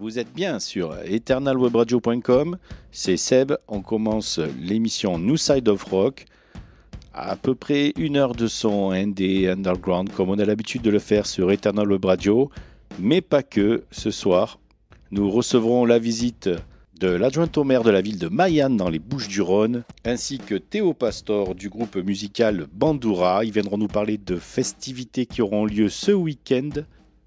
Vous êtes bien sur eternalwebradio.com. C'est Seb. On commence l'émission New Side of Rock. À peu près une heure de son ND underground, comme on a l'habitude de le faire sur Eternal Web Radio. Mais pas que. Ce soir, nous recevrons la visite de l'adjoint au maire de la ville de Mayenne dans les Bouches-du-Rhône, ainsi que Théo Pastor du groupe musical Bandoura. Ils viendront nous parler de festivités qui auront lieu ce week-end.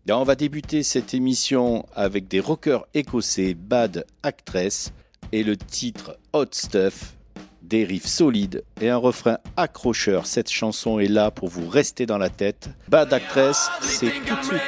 On va débuter cette émission avec des rockers écossais Bad Actress et le titre Hot Stuff, des riffs solides et un refrain accrocheur. Cette chanson est là pour vous rester dans la tête. Bad Actress, c'est tout de suite.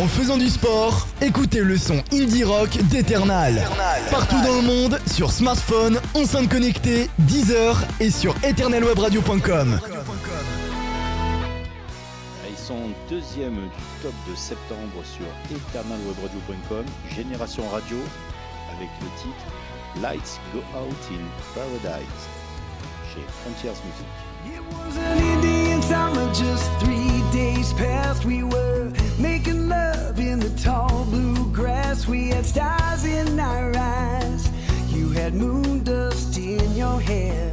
En faisant du sport, écoutez le son indie rock d'Eternal. Partout dans le monde, sur smartphone, enceinte connectée, Deezer et sur eternalwebradio.com. Ils sont deuxième du top de septembre sur eternalwebradio.com, Génération Radio, avec le titre Lights Go Out in Paradise chez Frontiers Music. It was an Indian summer, just three days past. We were making love in the tall blue grass. We had stars in our eyes. You had moon dust in your hair.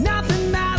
Nothing mattered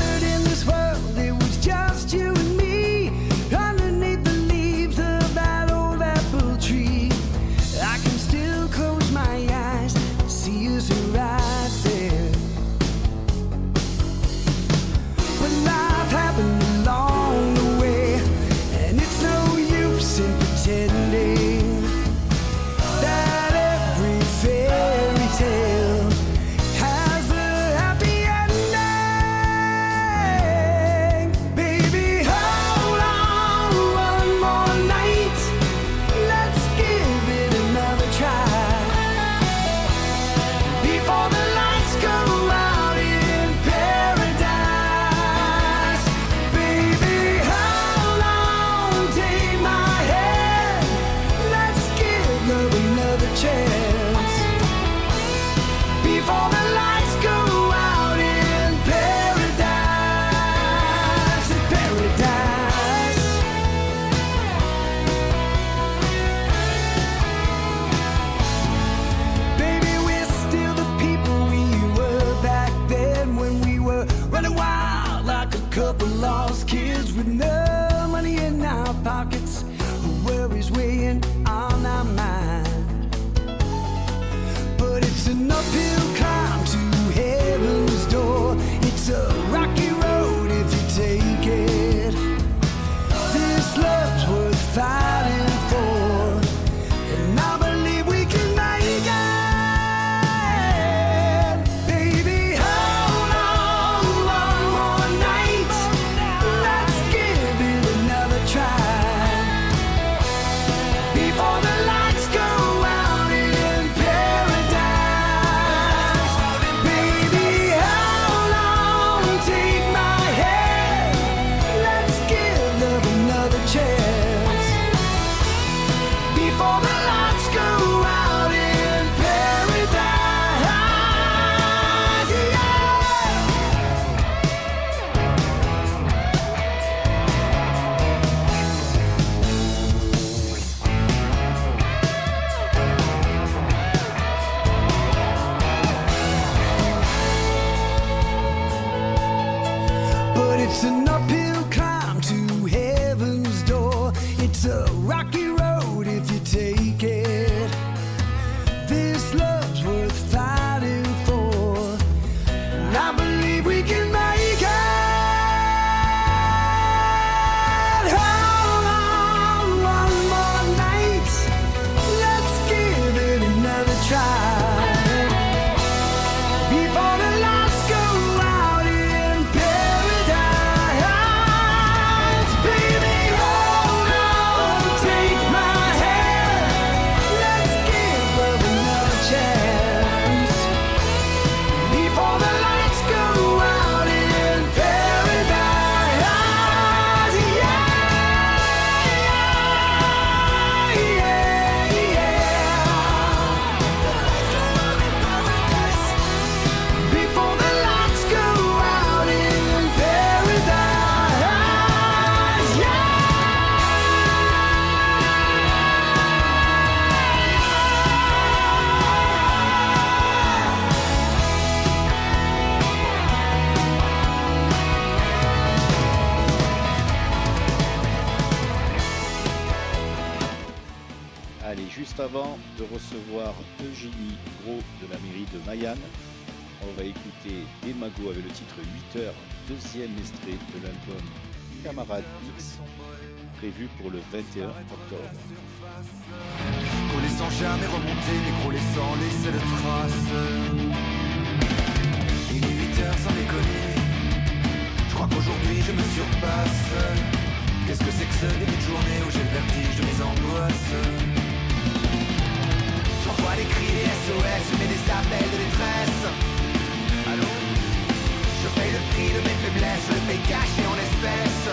Avec le titre 8 heures, deuxième extrait de l'album Camarade X, prévu pour le 21 octobre. Coller sans jamais remonter, m'écrouler sans laisser de traces. Il est 8 heures sans déconner. Je crois qu'aujourd'hui je me surpasse. Qu'est-ce que c'est que ce début de journée où j'ai le vertige de mes angoisses? J'envoie des cris, des SOS, mets des appels de détresse. Paye le prix de mes faiblesses, je le paye caché en espèces.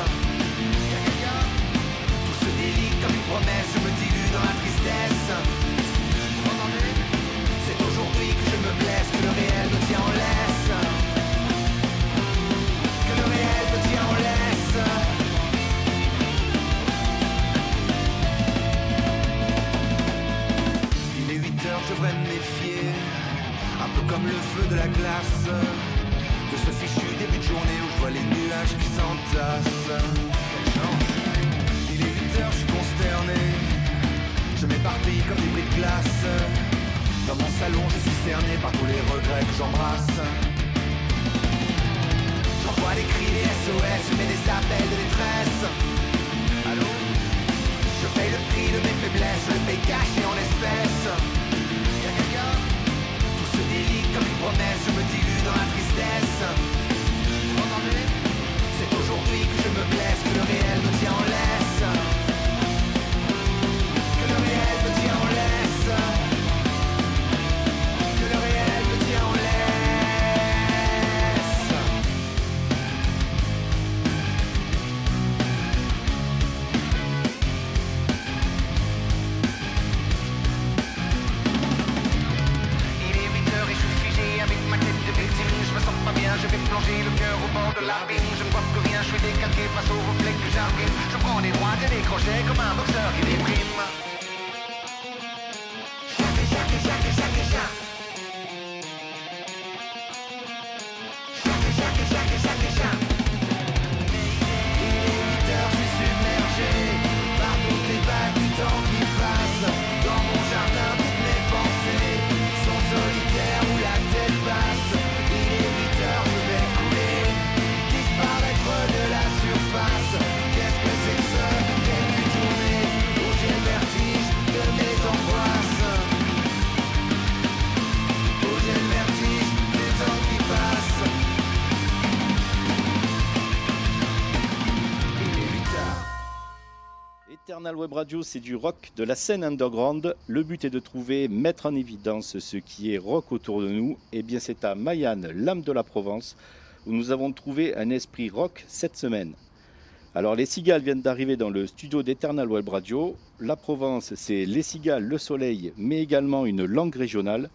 Tout se délite comme une promesse, je me dilue dans la tristesse. C'est aujourd'hui que je me blesse, que le réel me tient en laisse. Que le réel me tient en laisse. Il est 8 heures, je devrais me méfier. Un peu comme le feu de la glace. De ce fichu début de journée où je vois les nuages qui s'entassent. Il est 8 heures, je suis consterné. Je m'éparpille comme des bris de glace. Dans mon salon, je suis cerné par tous les regrets que j'embrasse. J'envoie des cris, des SOS, je mets des appels de détresse. Allô? Je paye le prix de mes faiblesses, je le paye caché en espèces. Y'a quelqu'un? Tout se délite comme une promesse, je me dilue C'est aujourd'hui que je me blesse, que le réel me Eternal Web Radio, c'est du rock de la scène underground. Le but est de trouver, mettre en évidence ce qui est rock autour de nous. Et bien, c'est à Mayenne, l'âme de la Provence, où nous avons trouvé un esprit rock cette semaine. Alors, les cigales viennent d'arriver dans le studio d'Eternal Web Radio. La Provence, c'est les cigales, le soleil, mais également une langue régionale.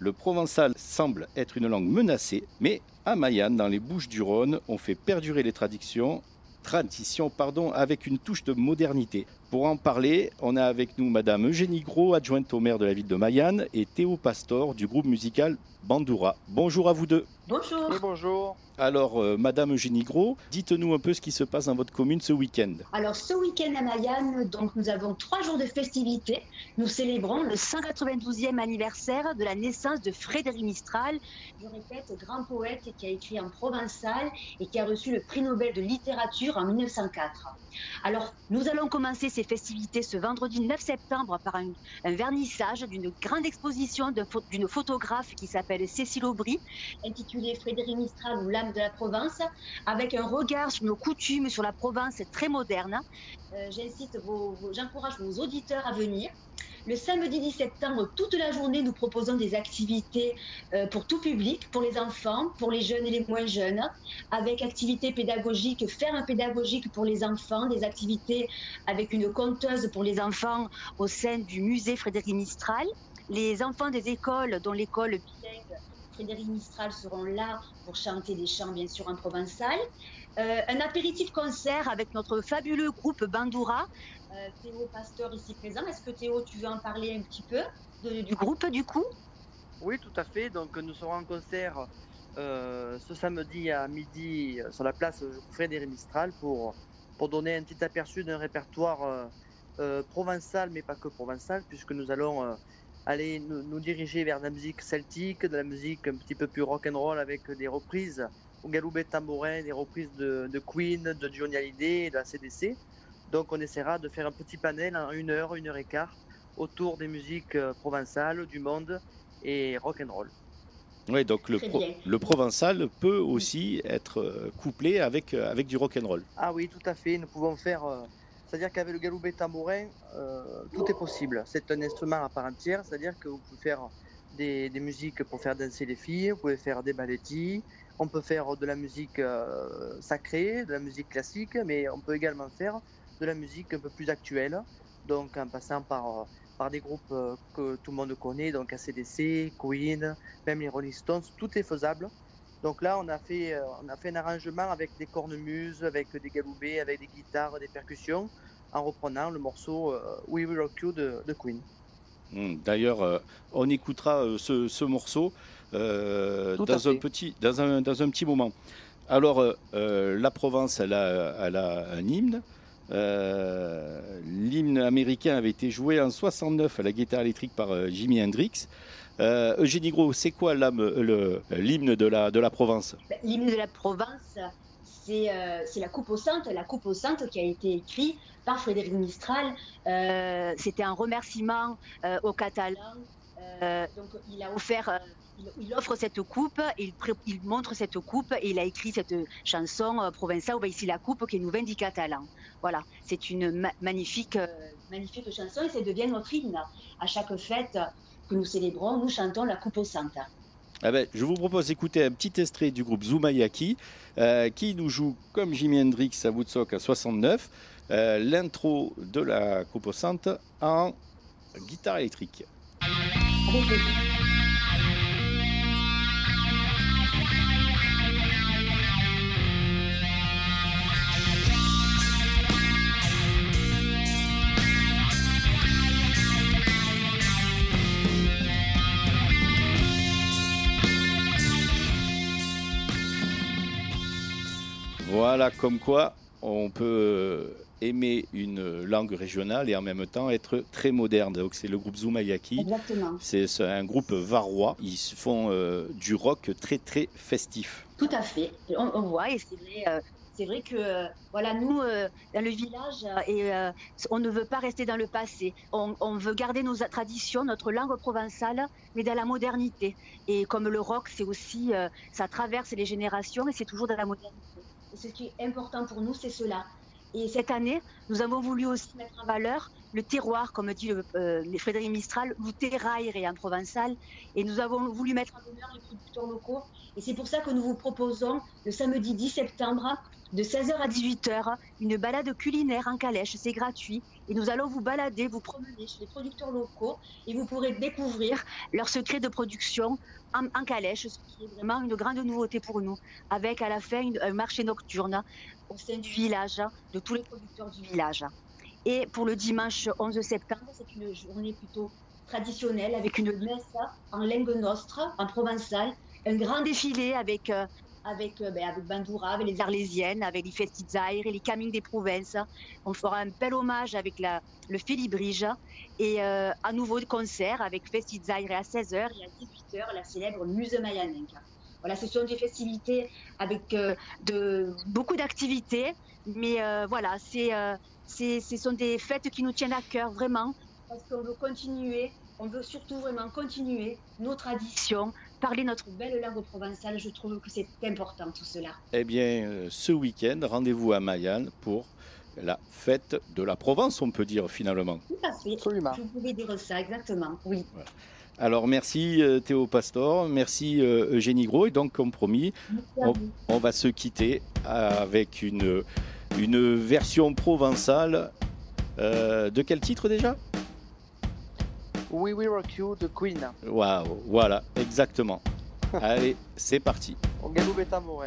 Le provençal semble être une langue menacée, mais à Mayenne, dans les Bouches du Rhône, on fait perdurer les traditions tradition pardon, avec une touche de modernité. Pour en parler, on a avec nous Madame Eugénie Gros, adjointe au maire de la ville de Mayenne, et Théo Pastor du groupe musical Bandoura. Bonjour à vous deux. Bonjour. Oui, bonjour. Alors, euh, Madame Eugénie Gros, dites-nous un peu ce qui se passe dans votre commune ce week-end. Alors ce week-end à Mayenne, donc nous avons trois jours de festivités. Nous célébrons le 192e anniversaire de la naissance de Frédéric Mistral, je répète, grand poète qui a écrit en provençal et qui a reçu le prix Nobel de littérature en 1904. Alors nous allons commencer ces festivités ce vendredi 9 septembre par un, vernissage d'une grande exposition d'une photographe qui s'appelle Cécile Aubry, intitulée Frédéric Mistral ou de la Provence, avec un regard sur nos coutumes, sur la Provence très moderne. Euh, j'encourage vos auditeurs à venir. Le samedi 10 septembre, toute la journée, nous proposons des activités euh, pour tout public, pour les enfants, pour les jeunes et les moins jeunes, avec activités pédagogiques, faire un pédagogique pour les enfants, des activités avec une conteuse pour les enfants au sein du musée Frédéric Mistral. Les enfants des écoles, dont l'école bilingue Frédéric Mistral, seront là pour chanter des chants, bien sûr, en provençal. Euh, un apéritif concert avec notre fabuleux groupe Bandoura. Euh, Théo Pasteur ici présent. Est-ce que Théo, tu veux en parler un petit peu du groupe du coup? Oui, tout à fait. Donc, nous serons en concert euh, ce samedi à midi euh, sur la place Frédéric Mistral pour, pour donner un petit aperçu d'un répertoire provençal, mais pas que provençal, puisque nous allons aller nous, nous diriger vers de la musique celtique, de la musique un petit peu plus rock and roll avec des reprises au galoubet tambourin, des reprises de, de Queen, de Johnny Hallyday et de la CDC. Donc, on essaiera de faire un petit panel en une heure, une heure et quart autour des musiques euh, provençales, du monde et rock and roll. Oui, donc le, pro- le provençal peut aussi être euh, couplé avec, euh, avec du rock'n'roll. Ah oui, tout à fait. Nous pouvons faire. C'est-à-dire qu'avec le galoubet tambourin, euh, tout est possible. C'est un instrument à part entière, c'est-à-dire que vous pouvez faire des, musiques pour faire danser les filles, vous pouvez faire des ballettis, on peut faire de la musique euh, sacrée, de la musique classique, mais on peut également faire de la musique un peu plus actuelle, donc en passant par, euh, par des groupes que tout le monde connaît, donc ACDC, Queen, même les Rolling Stones, tout est faisable. Donc là, on a fait, euh, on a fait un arrangement avec des cornemuses, avec des galoubets, avec des guitares, des percussions, en reprenant le morceau euh, We Will Rock You de, de Queen. Hmm, D'ailleurs, euh, on écoutera euh, ce, ce morceau euh, dans, un petit, dans, un, dans un petit moment. Alors, la Provence, elle a, elle a un hymne. Euh, L'hymne américain avait été joué en 69 à la guitare électrique par euh, Jimi Hendrix. Euh, Eugénie Gros, c'est quoi l'hymne de la, de la Provence Ben, L'hymne de la Provence, c'est euh, c'est la Coupe aux Saintes, la Coupe aux Saintes qui a été écrite par Frédéric Mistral. Euh, C'était un remerciement aux Catalans. Donc il a offre cette coupe, il, il montre cette coupe et il a écrit cette chanson euh, bah, ici la coupe qui nous catalan. Voilà, c'est une ma- magnifique, magnifique chanson et ça devient notre hymne. À chaque fête que nous célébrons, nous chantons la Coupe Saintes. Ah ben, Je vous propose d'écouter un petit extrait du groupe Zumayaki euh, qui nous joue comme Jimi Hendrix à Woodstock à 69 euh, l'intro de la Coupe Saintes en guitare électrique. Avec Voilà, comme quoi on peut euh, aimer une langue régionale et en même temps être très moderne. Donc c'est le groupe Zumayaki. Exactement. C'est un groupe varois. Ils font euh, du rock très très festif. Tout à fait. On, on voit et c'est vrai. euh, c'est vrai que euh, voilà, nous, dans le village, et, on ne veut pas rester dans le passé. On, on veut garder nos traditions, notre langue provençale, mais dans la modernité. Et comme le rock, c'est aussi, ça traverse les générations et c'est toujours dans la modernité. Ce qui est important pour nous, c'est cela. Et cette année, nous avons voulu aussi mettre en valeur le terroir, comme dit le, euh, Frédéric Mistral, ou terraire en provençal. Et nous avons voulu mettre en valeur les producteurs locaux. Et c'est pour ça que nous vous proposons le samedi 10 septembre, de 16h à 18h, une balade culinaire en calèche. C'est gratuit. Et nous allons vous balader, vous promener chez les producteurs locaux et vous pourrez découvrir leurs secrets de production en, calèche, ce qui est vraiment une grande nouveauté pour nous. Avec à la fin un marché nocturne au sein du village, de tous les producteurs du village. Et pour le dimanche 11 septembre, c'est une journée plutôt traditionnelle avec une messe en langue nostre, en provençal, un grand défilé avec, euh, avec, euh, ben, avec Bandoura, avec les Arlésiennes, avec les Festizaires et les Camins des Provinces. On fera un bel hommage avec le Félibrige et euh, à nouveau de concert avec Festizaire à 16h et à 18h la célèbre Muse Mayanenka. Voilà, ce sont des festivités avec euh, beaucoup d'activités, mais euh, voilà, euh, c'est, ce sont des fêtes qui nous tiennent à cœur vraiment, parce qu'on veut continuer, on veut surtout vraiment continuer nos traditions, parler notre belle langue provençale. Je trouve que c'est important tout cela. Eh bien, euh, ce week-end, rendez-vous à Mayenne pour la fête de la Provence, on peut dire finalement. Tout à fait. Absolument. Je pouvais dire ça, exactement. Oui. Alors merci euh, Théo Pastor, merci euh, Eugénie Gros. Et donc, comme promis, on, vous. on va se quitter avec une, une version provençale. euh, de quel titre déjà? We Will Rock You de Queen. Waouh, voilà, exactement. Allez, c'est parti. Au Galou Bétamouret.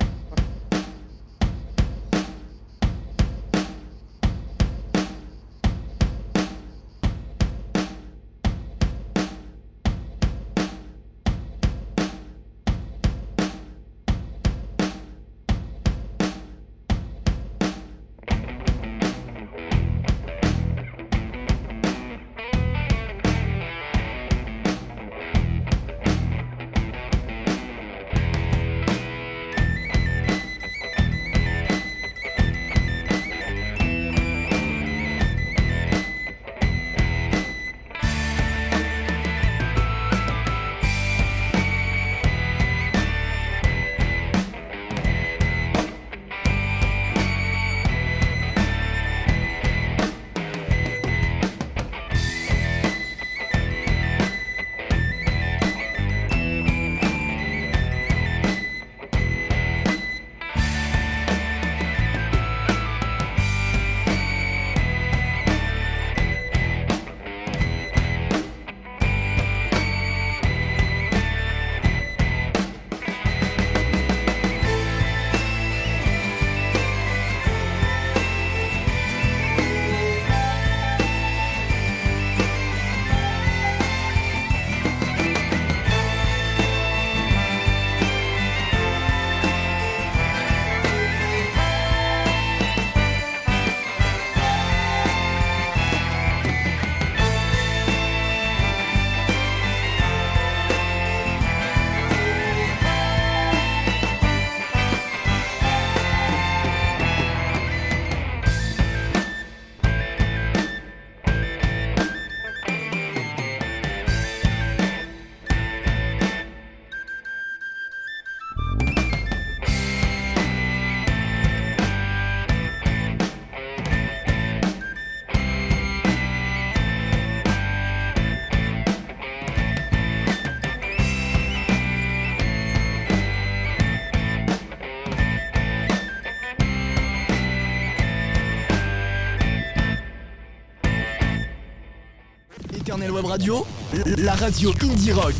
la radio Indie Rock.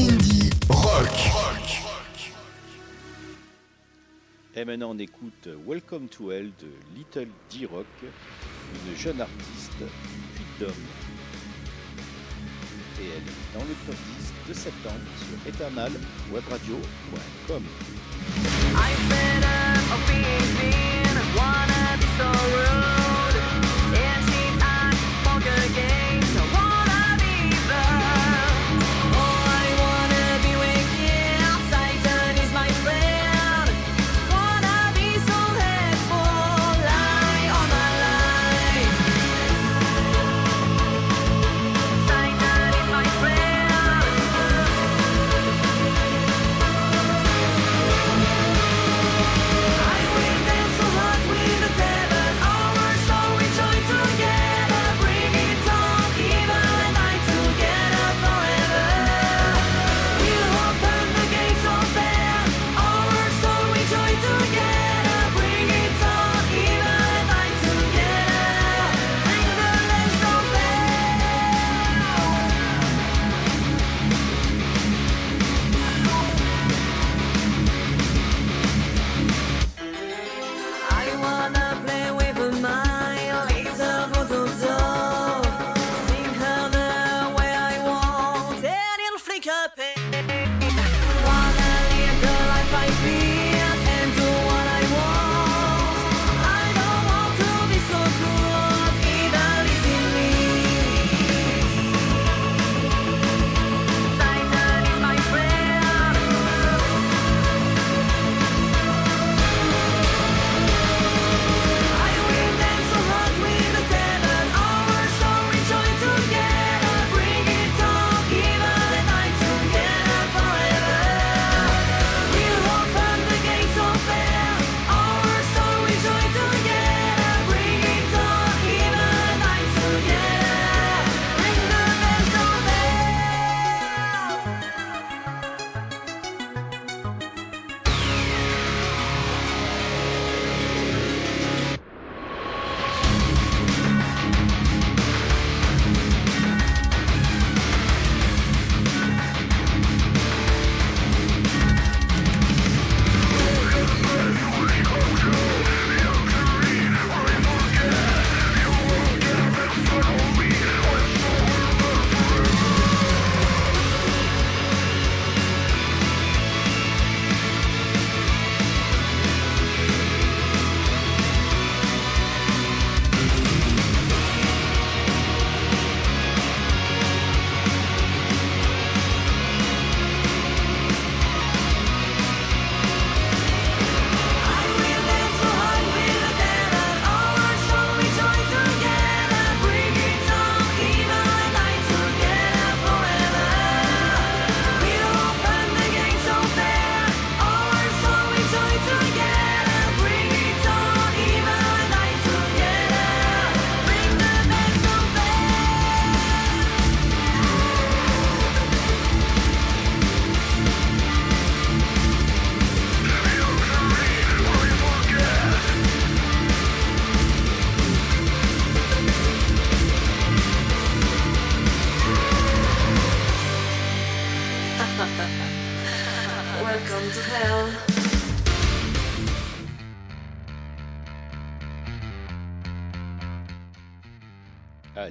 Indie Rock. Et maintenant on écoute Welcome to Hell de Little D-Rock, une jeune artiste du Puy-de-Dôme. Et elle est dans le top 10 de septembre sur eternalwebradio.com.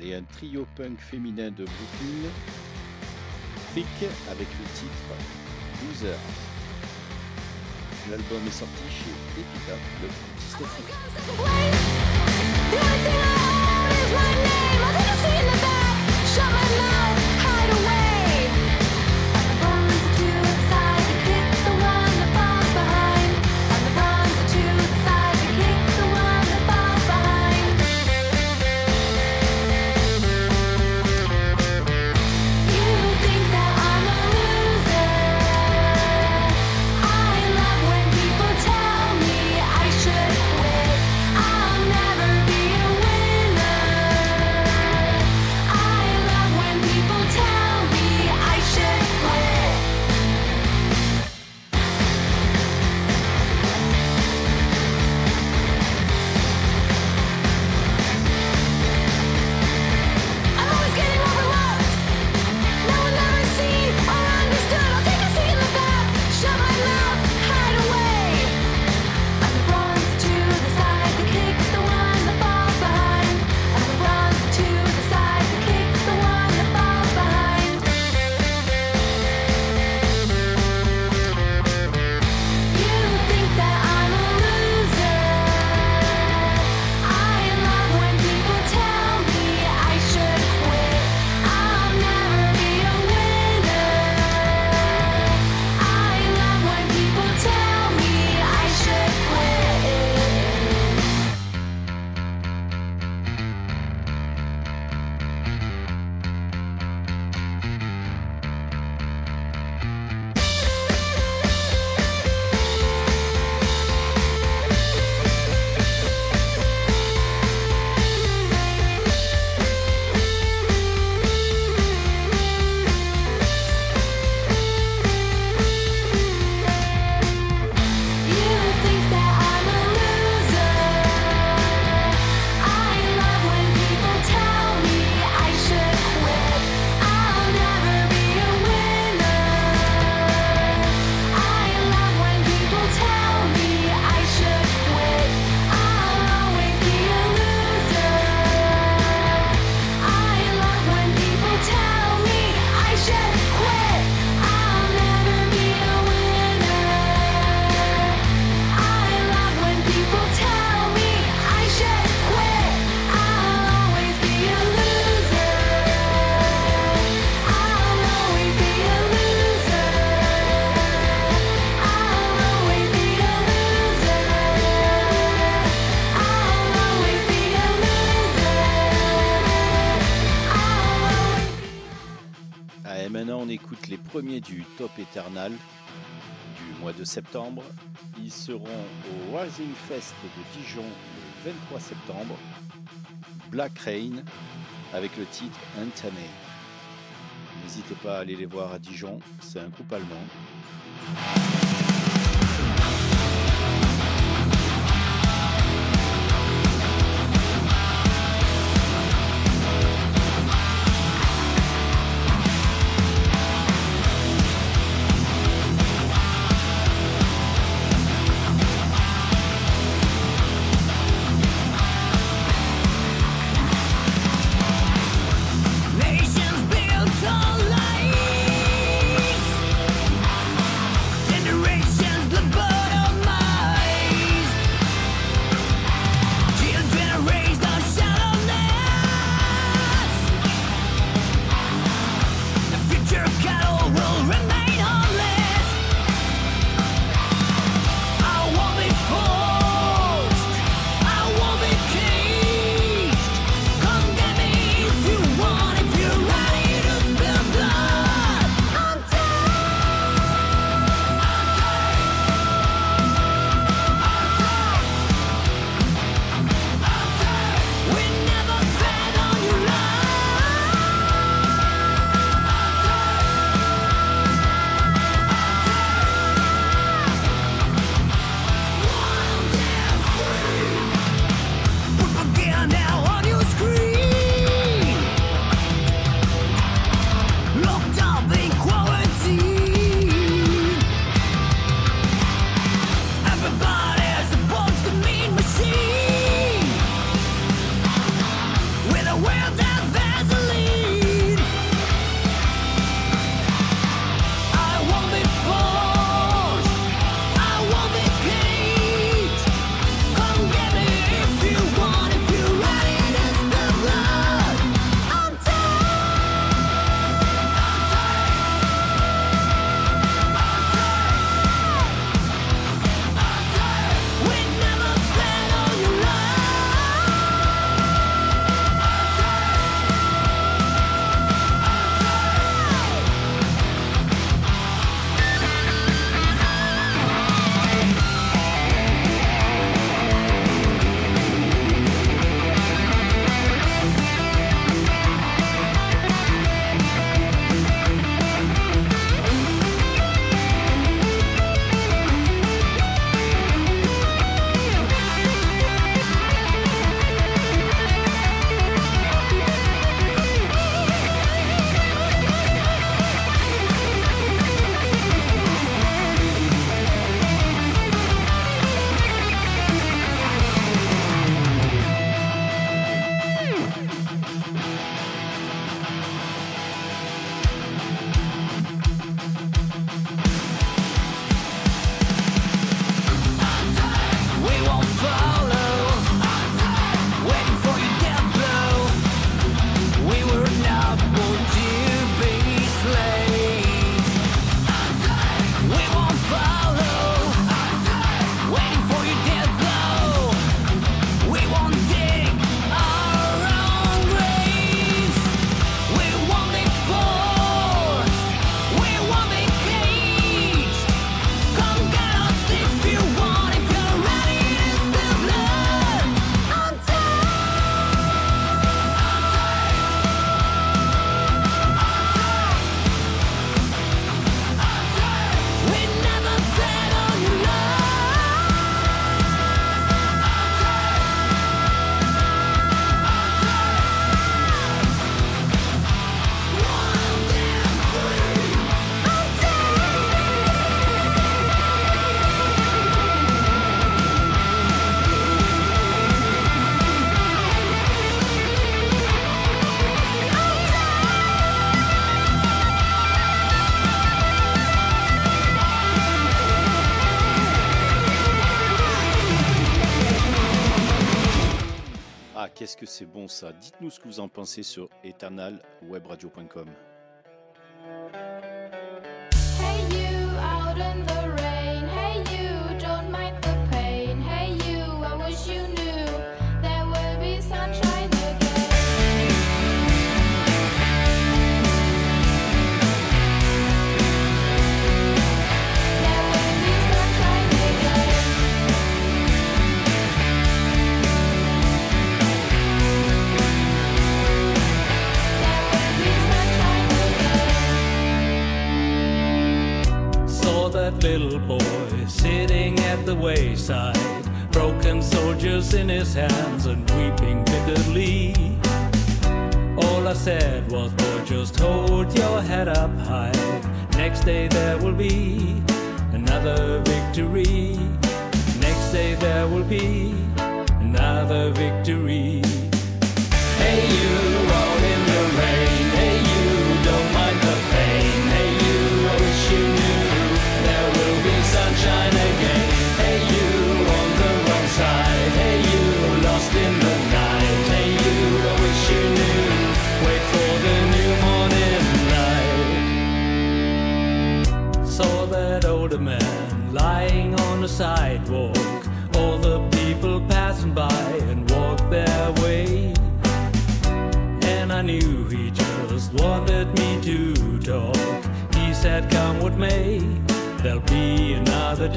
et un trio punk féminin de Brooklyn, Freak avec le titre Loser. L'album est sorti chez Epitaph le Pop du mois de septembre. Ils seront au Rising Fest de Dijon le 23 septembre. Black Rain avec le titre Untamed. N'hésitez pas à aller les voir à Dijon, c'est un groupe allemand. c'est bon ça. Dites-nous ce que vous en pensez sur eternalwebradio.com. that little boy sitting at the wayside, broken soldiers in his hands and weeping bitterly. All I said was, boy, just hold your head up high. Next day there will be another victory. Next day there will be another victory. Hey, you out in the rain.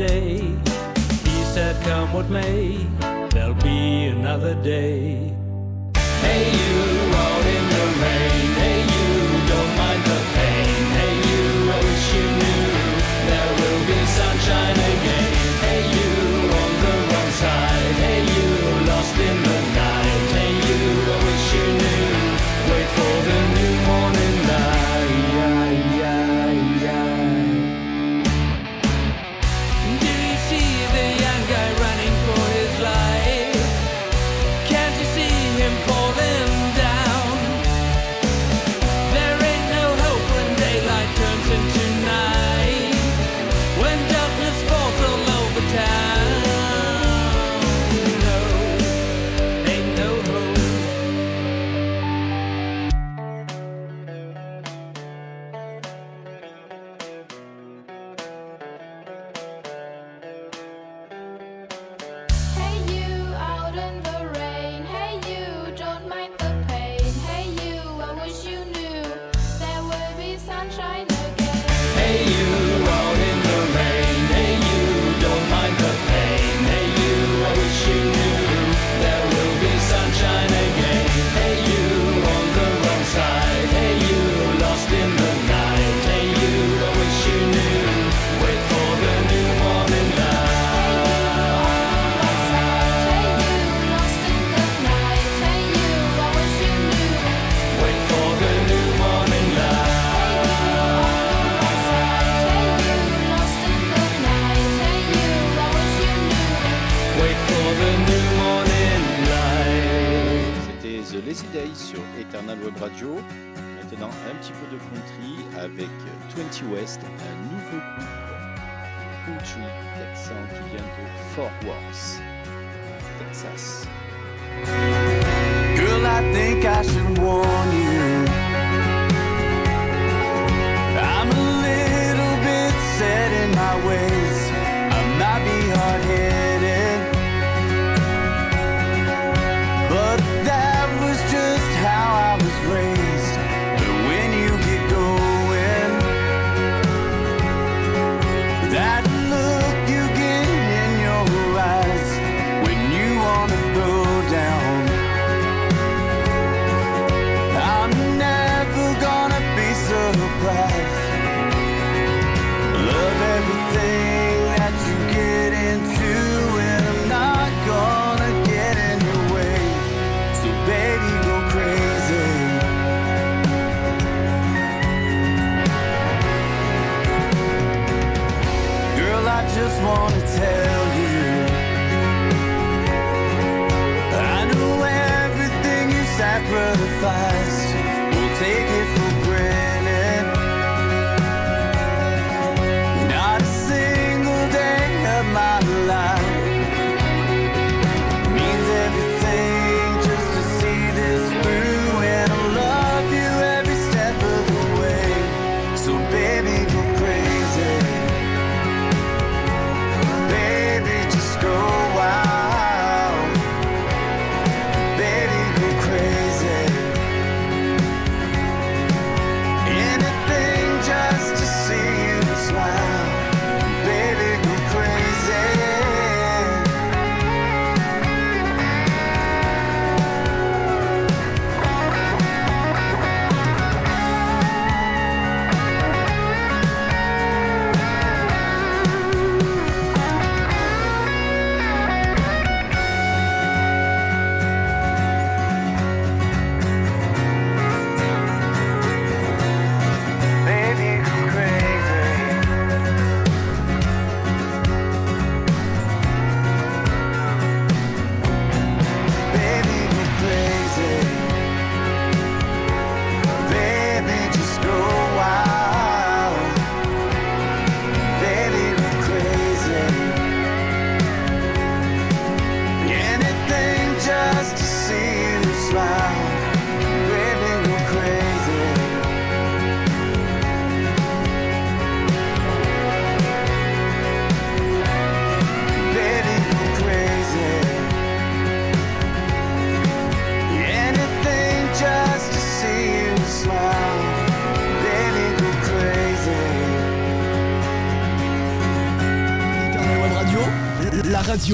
day.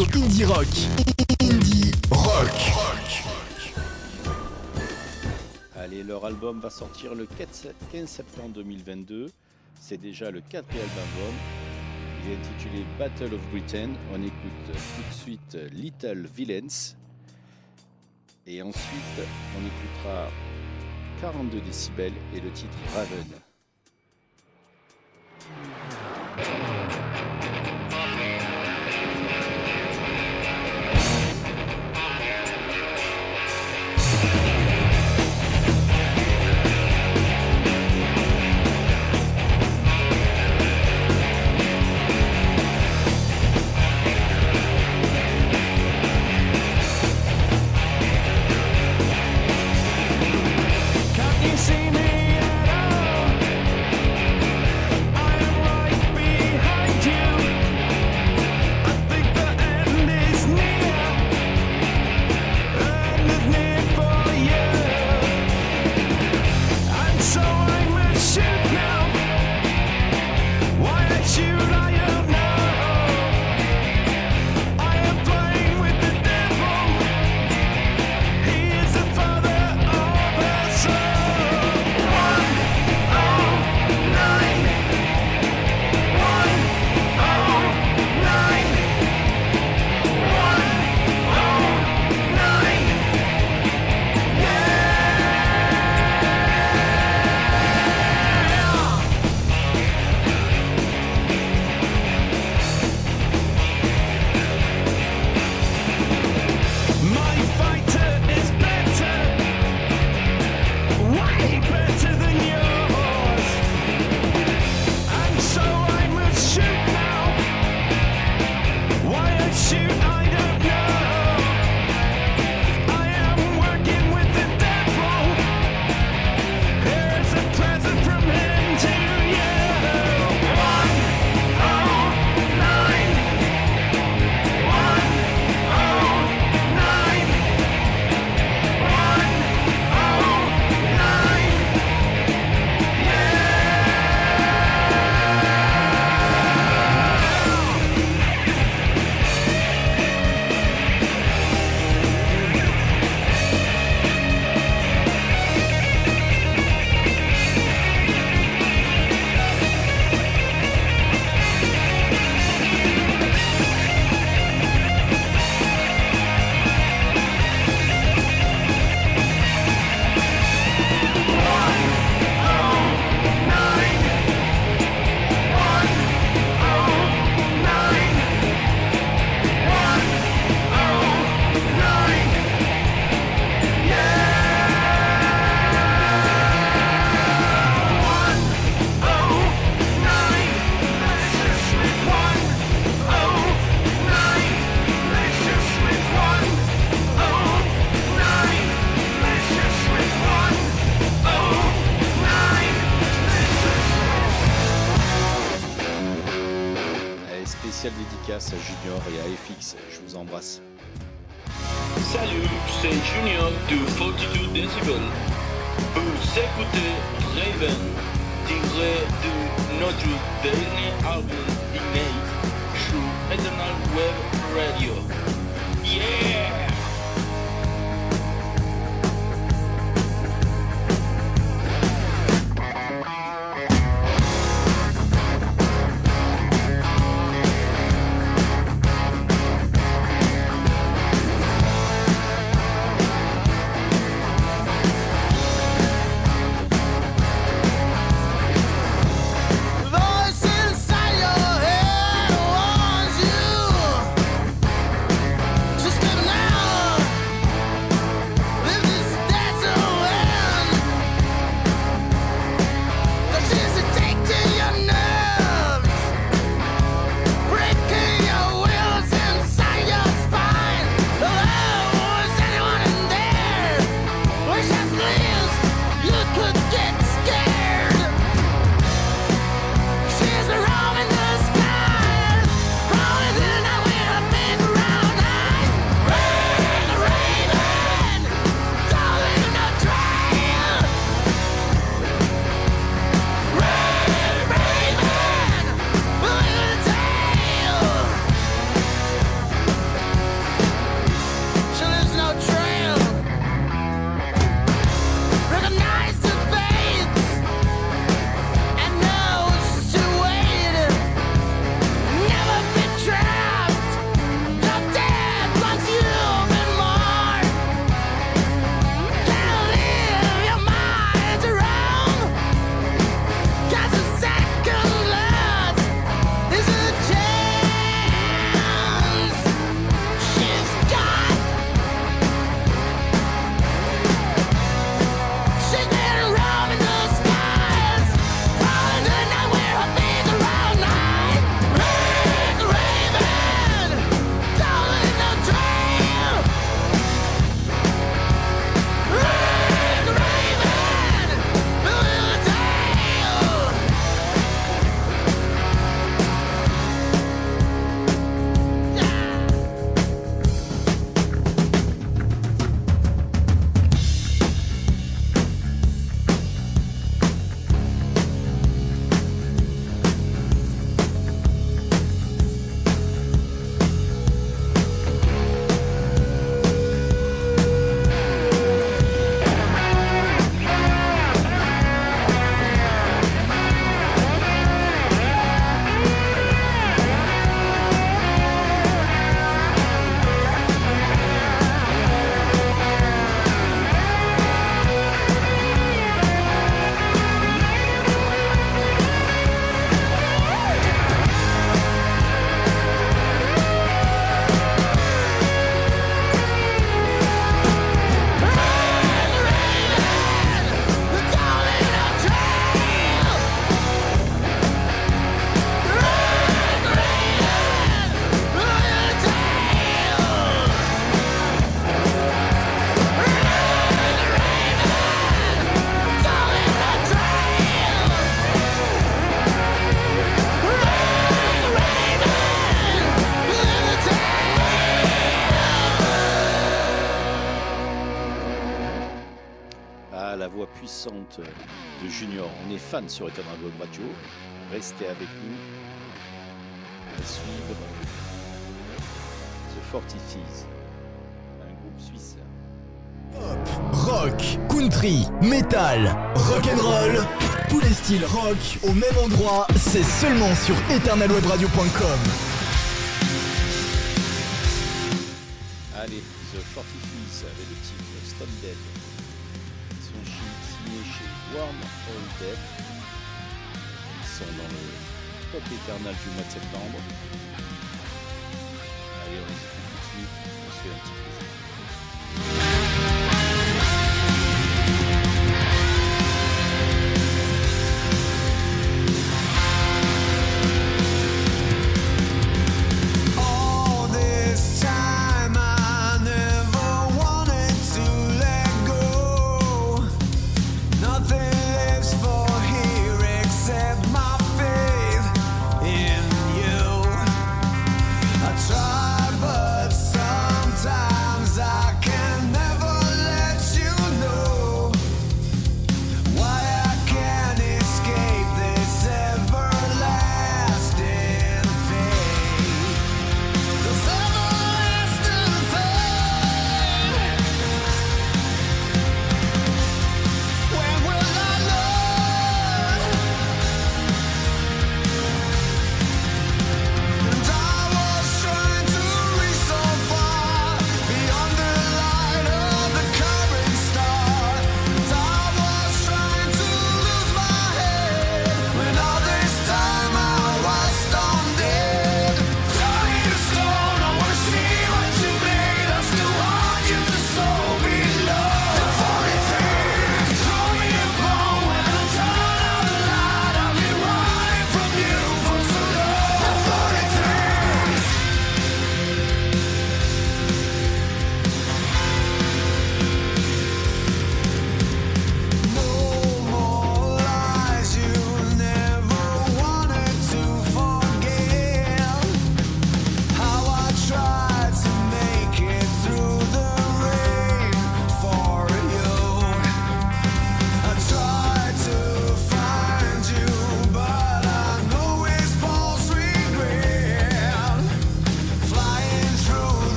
Indie Rock. Indie Rock. Allez, leur album va sortir le 15 septembre 2022. C'est déjà le quatrième album. Il est intitulé Battle of Britain. On écoute tout de suite Little Villains. Et ensuite, on écoutera 42 décibels et le titre Raven. Radio. Sur Eternal Web Radio. Restez avec nous. À suivre The Fortifies, un groupe suisse. Rock, country, metal, rock'n'roll, tous les styles rock au même endroit, c'est seulement sur eternalwebradio.com. Allez, The Fortifies avec le titre Stone Dead. Ils sont signés chez Warm All Dead. Top éternel du mois de septembre. Allez, on se fait un petit.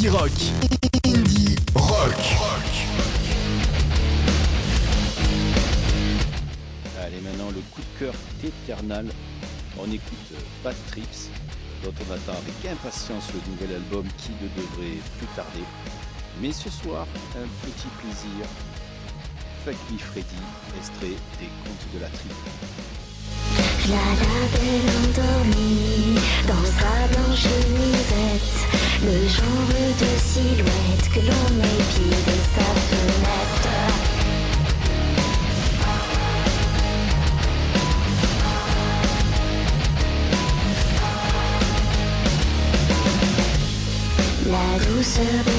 Indie rock. Indie rock. Allez, maintenant le coup de cœur d'Eternal. On écoute euh, Bad Trips, dont on attend avec impatience le nouvel album qui ne devrait plus tarder. Mais ce soir, un petit plaisir. Fuck Me Freddy, extrait des contes de la tribu. La la belle endormie dans sa blanche nuisette, le genre de silhouette que l'on épie de sa fenêtre. La douceur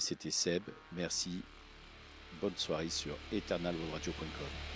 C'était Seb. Merci. Bonne soirée sur eternalwebradio.com.